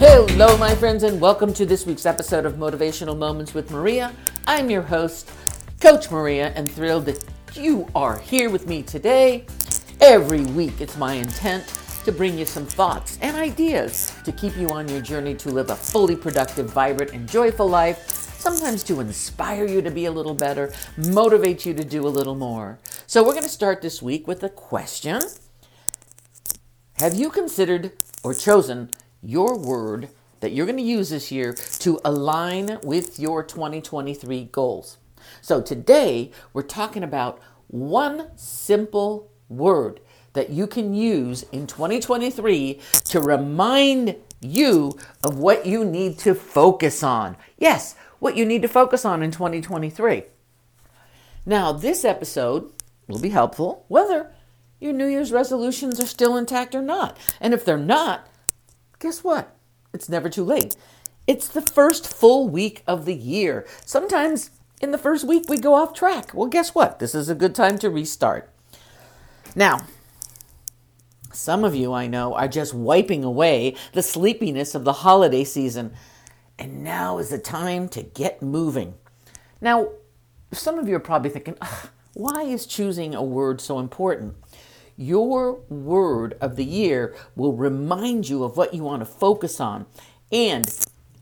Hello, my friends, and welcome to this week's episode of Motivational Moments with Maria. I'm your host, Coach Maria, and thrilled that you are here with me today. Every week, it's my intent to bring you some thoughts and ideas to keep you on your journey to live a fully productive, vibrant, and joyful life. Sometimes to inspire you to be a little better, motivate you to do a little more. So, we're going to start this week with a question Have you considered or chosen your word that you're going to use this year to align with your 2023 goals. So today we're talking about one simple word that you can use in 2023 to remind you of what you need to focus on. Yes, what you need to focus on in 2023. Now, this episode will be helpful whether your New Year's resolutions are still intact or not. And if they're not, guess what? It's never too late. It's the first full week of the year. Sometimes in the first week we go off track. Well, guess what? This is a good time to restart. Now, some of you I know are just wiping away the sleepiness of the holiday season, and now is the time to get moving. Now, some of you are probably thinking, why is choosing a word so important? Your word of the year will remind you of what you want to focus on and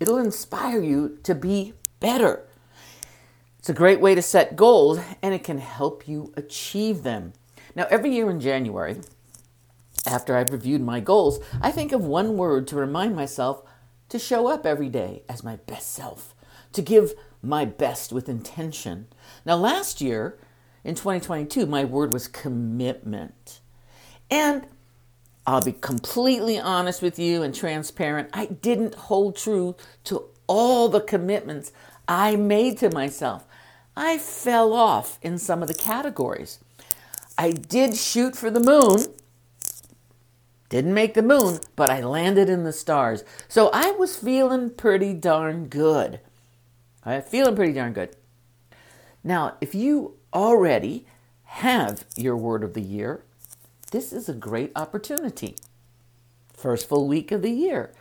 it'll inspire you to be better. It's a great way to set goals and it can help you achieve them. Now, every year in January, after I've reviewed my goals, I think of one word to remind myself to show up every day as my best self, to give my best with intention. Now, last year, in 2022, my word was commitment. And I'll be completely honest with you and transparent. I didn't hold true to all the commitments I made to myself. I fell off in some of the categories. I did shoot for the moon, didn't make the moon, but I landed in the stars. So I was feeling pretty darn good. I'm feeling pretty darn good. Now, if you already have your word of the year, this is a great opportunity. First full week of the year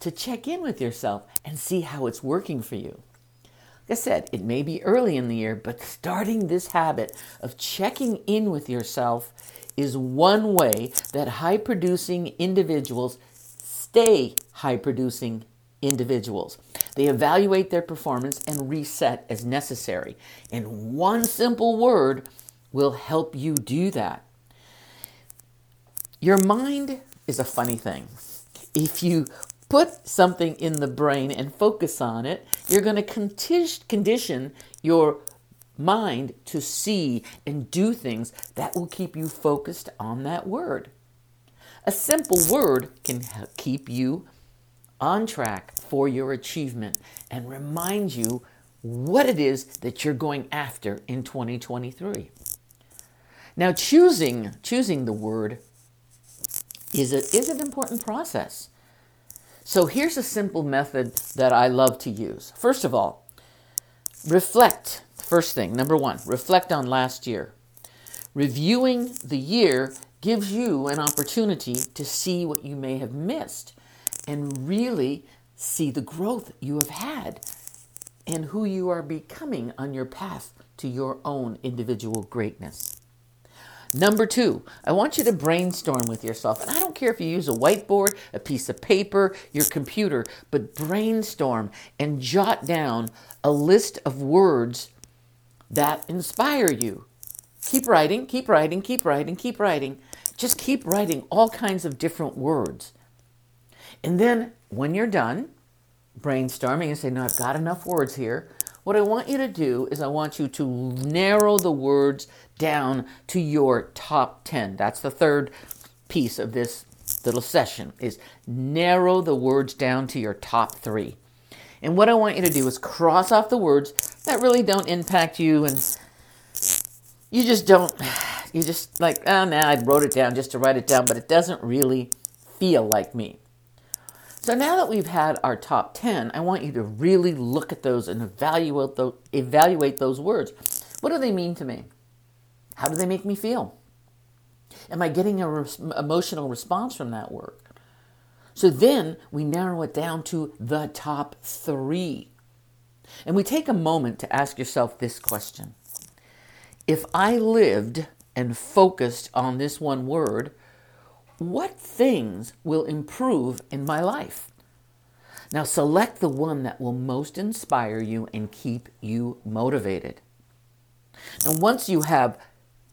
to check in with yourself and see how it's working for you. Like I said, it may be early in the year, but starting this habit of checking in with yourself is one way that high producing individuals stay high producing individuals. They evaluate their performance and reset as necessary. And one simple word will help you do that. Your mind is a funny thing. If you put something in the brain and focus on it, you're going to condition your mind to see and do things that will keep you focused on that word. A simple word can keep you on track for your achievement and remind you what it is that you're going after in 2023. Now choosing choosing the word is, a, is an important process. So here's a simple method that I love to use. First of all, reflect. First thing, number one, reflect on last year. Reviewing the year gives you an opportunity to see what you may have missed and really see the growth you have had and who you are becoming on your path to your own individual greatness. Number two, I want you to brainstorm with yourself. And I don't care if you use a whiteboard, a piece of paper, your computer, but brainstorm and jot down a list of words that inspire you. Keep writing, keep writing, keep writing, keep writing. Just keep writing all kinds of different words. And then when you're done brainstorming and say, No, I've got enough words here, what I want you to do is I want you to narrow the words down to your top 10. That's the third piece of this little session is narrow the words down to your top 3. And what I want you to do is cross off the words that really don't impact you and you just don't you just like, ah, oh man, I wrote it down just to write it down, but it doesn't really feel like me. So now that we've had our top 10, I want you to really look at those and evaluate those, evaluate those words. What do they mean to me? How do they make me feel? Am I getting an re- emotional response from that word? So then we narrow it down to the top three. And we take a moment to ask yourself this question If I lived and focused on this one word, what things will improve in my life? Now, select the one that will most inspire you and keep you motivated. And once you have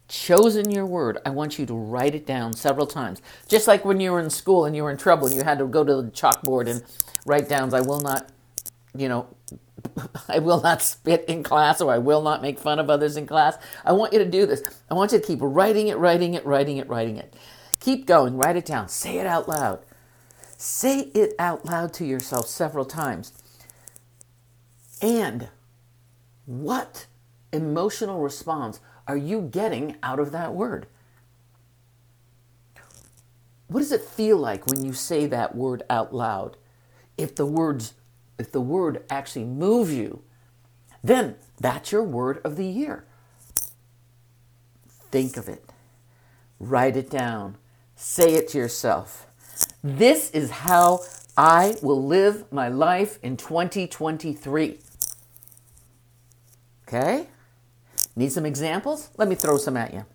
chosen your word, I want you to write it down several times. Just like when you were in school and you were in trouble and you had to go to the chalkboard and write down, I will not, you know, I will not spit in class or I will not make fun of others in class. I want you to do this. I want you to keep writing it, writing it, writing it, writing it. Keep going, write it down, say it out loud. Say it out loud to yourself several times. And what emotional response are you getting out of that word? What does it feel like when you say that word out loud? If the words if the word actually moves you, then that's your word of the year. Think of it. Write it down. Say it to yourself. This is how I will live my life in 2023. Okay? Need some examples? Let me throw some at you.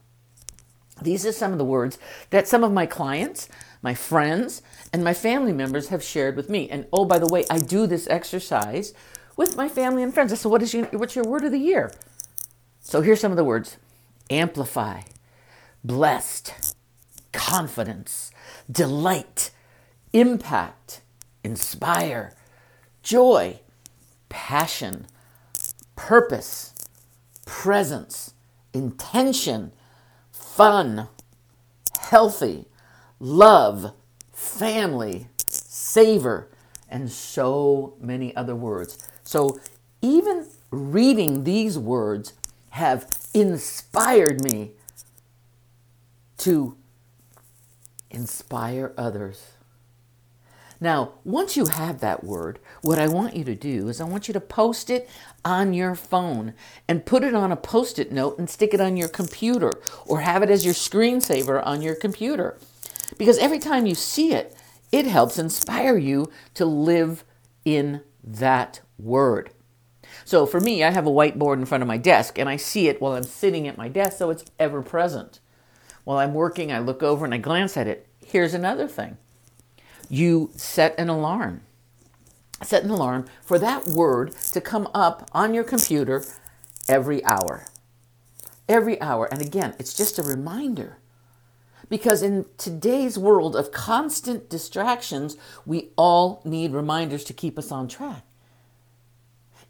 These are some of the words that some of my clients, my friends, and my family members have shared with me. And oh, by the way, I do this exercise with my family and friends. I said, what is your, what's your word of the year? So here's some of the words amplify, blessed, confidence, delight, impact, inspire, joy, passion, purpose, presence, intention, fun, healthy, love, family, savor, and so many other words. So even reading these words have inspired me to inspire others. Now, once you have that word, what I want you to do is I want you to post it on your phone and put it on a post it note and stick it on your computer or have it as your screensaver on your computer. Because every time you see it, it helps inspire you to live in that word. So for me, I have a whiteboard in front of my desk and I see it while I'm sitting at my desk, so it's ever present. While I'm working, I look over and I glance at it. Here's another thing you set an alarm. Set an alarm for that word to come up on your computer every hour. Every hour. And again, it's just a reminder. Because in today's world of constant distractions, we all need reminders to keep us on track.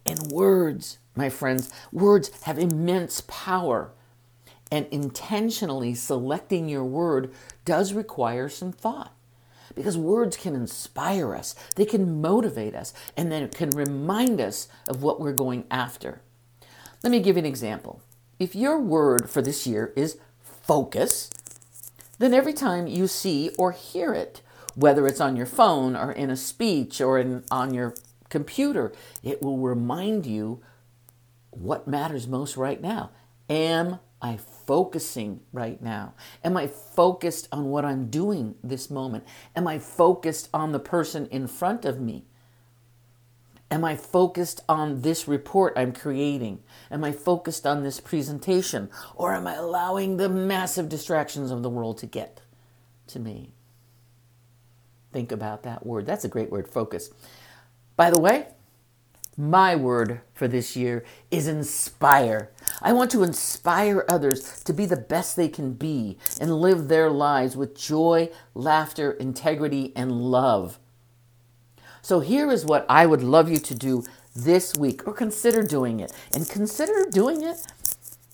And words, my friends, words have immense power. And intentionally selecting your word does require some thought because words can inspire us, they can motivate us, and then it can remind us of what we're going after. Let me give you an example. If your word for this year is focus, then every time you see or hear it, whether it's on your phone or in a speech or in, on your computer, it will remind you what matters most right now. Am I focusing right now? Am I focused on what I'm doing this moment? Am I focused on the person in front of me? Am I focused on this report I'm creating? Am I focused on this presentation? Or am I allowing the massive distractions of the world to get to me? Think about that word. That's a great word, focus. By the way, my word for this year is inspire. I want to inspire others to be the best they can be and live their lives with joy, laughter, integrity, and love. So, here is what I would love you to do this week, or consider doing it. And consider doing it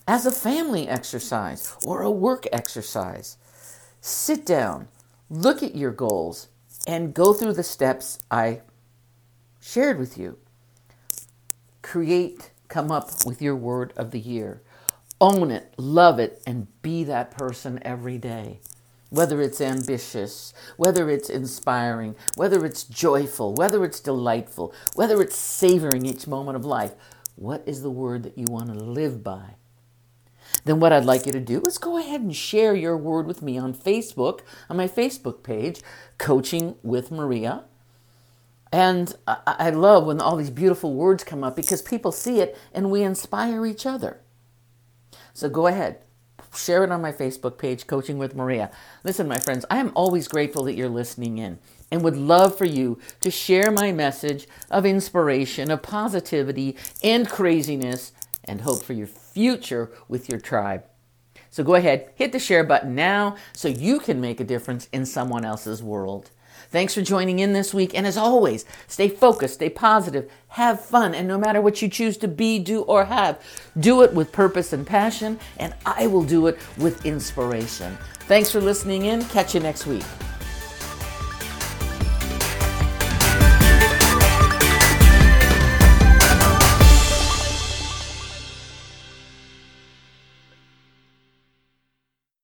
as a family exercise or a work exercise. Sit down, look at your goals, and go through the steps I shared with you create, come up with your word of the year. Own it, love it, and be that person every day. Whether it's ambitious, whether it's inspiring, whether it's joyful, whether it's delightful, whether it's savoring each moment of life, what is the word that you want to live by? then what I'd like you to do is go ahead and share your word with me on Facebook, on my Facebook page, Coaching with Maria. And I love when all these beautiful words come up because people see it and we inspire each other. So go ahead, share it on my Facebook page, Coaching with Maria. Listen, my friends, I am always grateful that you're listening in and would love for you to share my message of inspiration, of positivity, and craziness, and hope for your future with your tribe. So go ahead, hit the share button now so you can make a difference in someone else's world. Thanks for joining in this week. And as always, stay focused, stay positive, have fun, and no matter what you choose to be, do, or have, do it with purpose and passion, and I will do it with inspiration. Thanks for listening in. Catch you next week.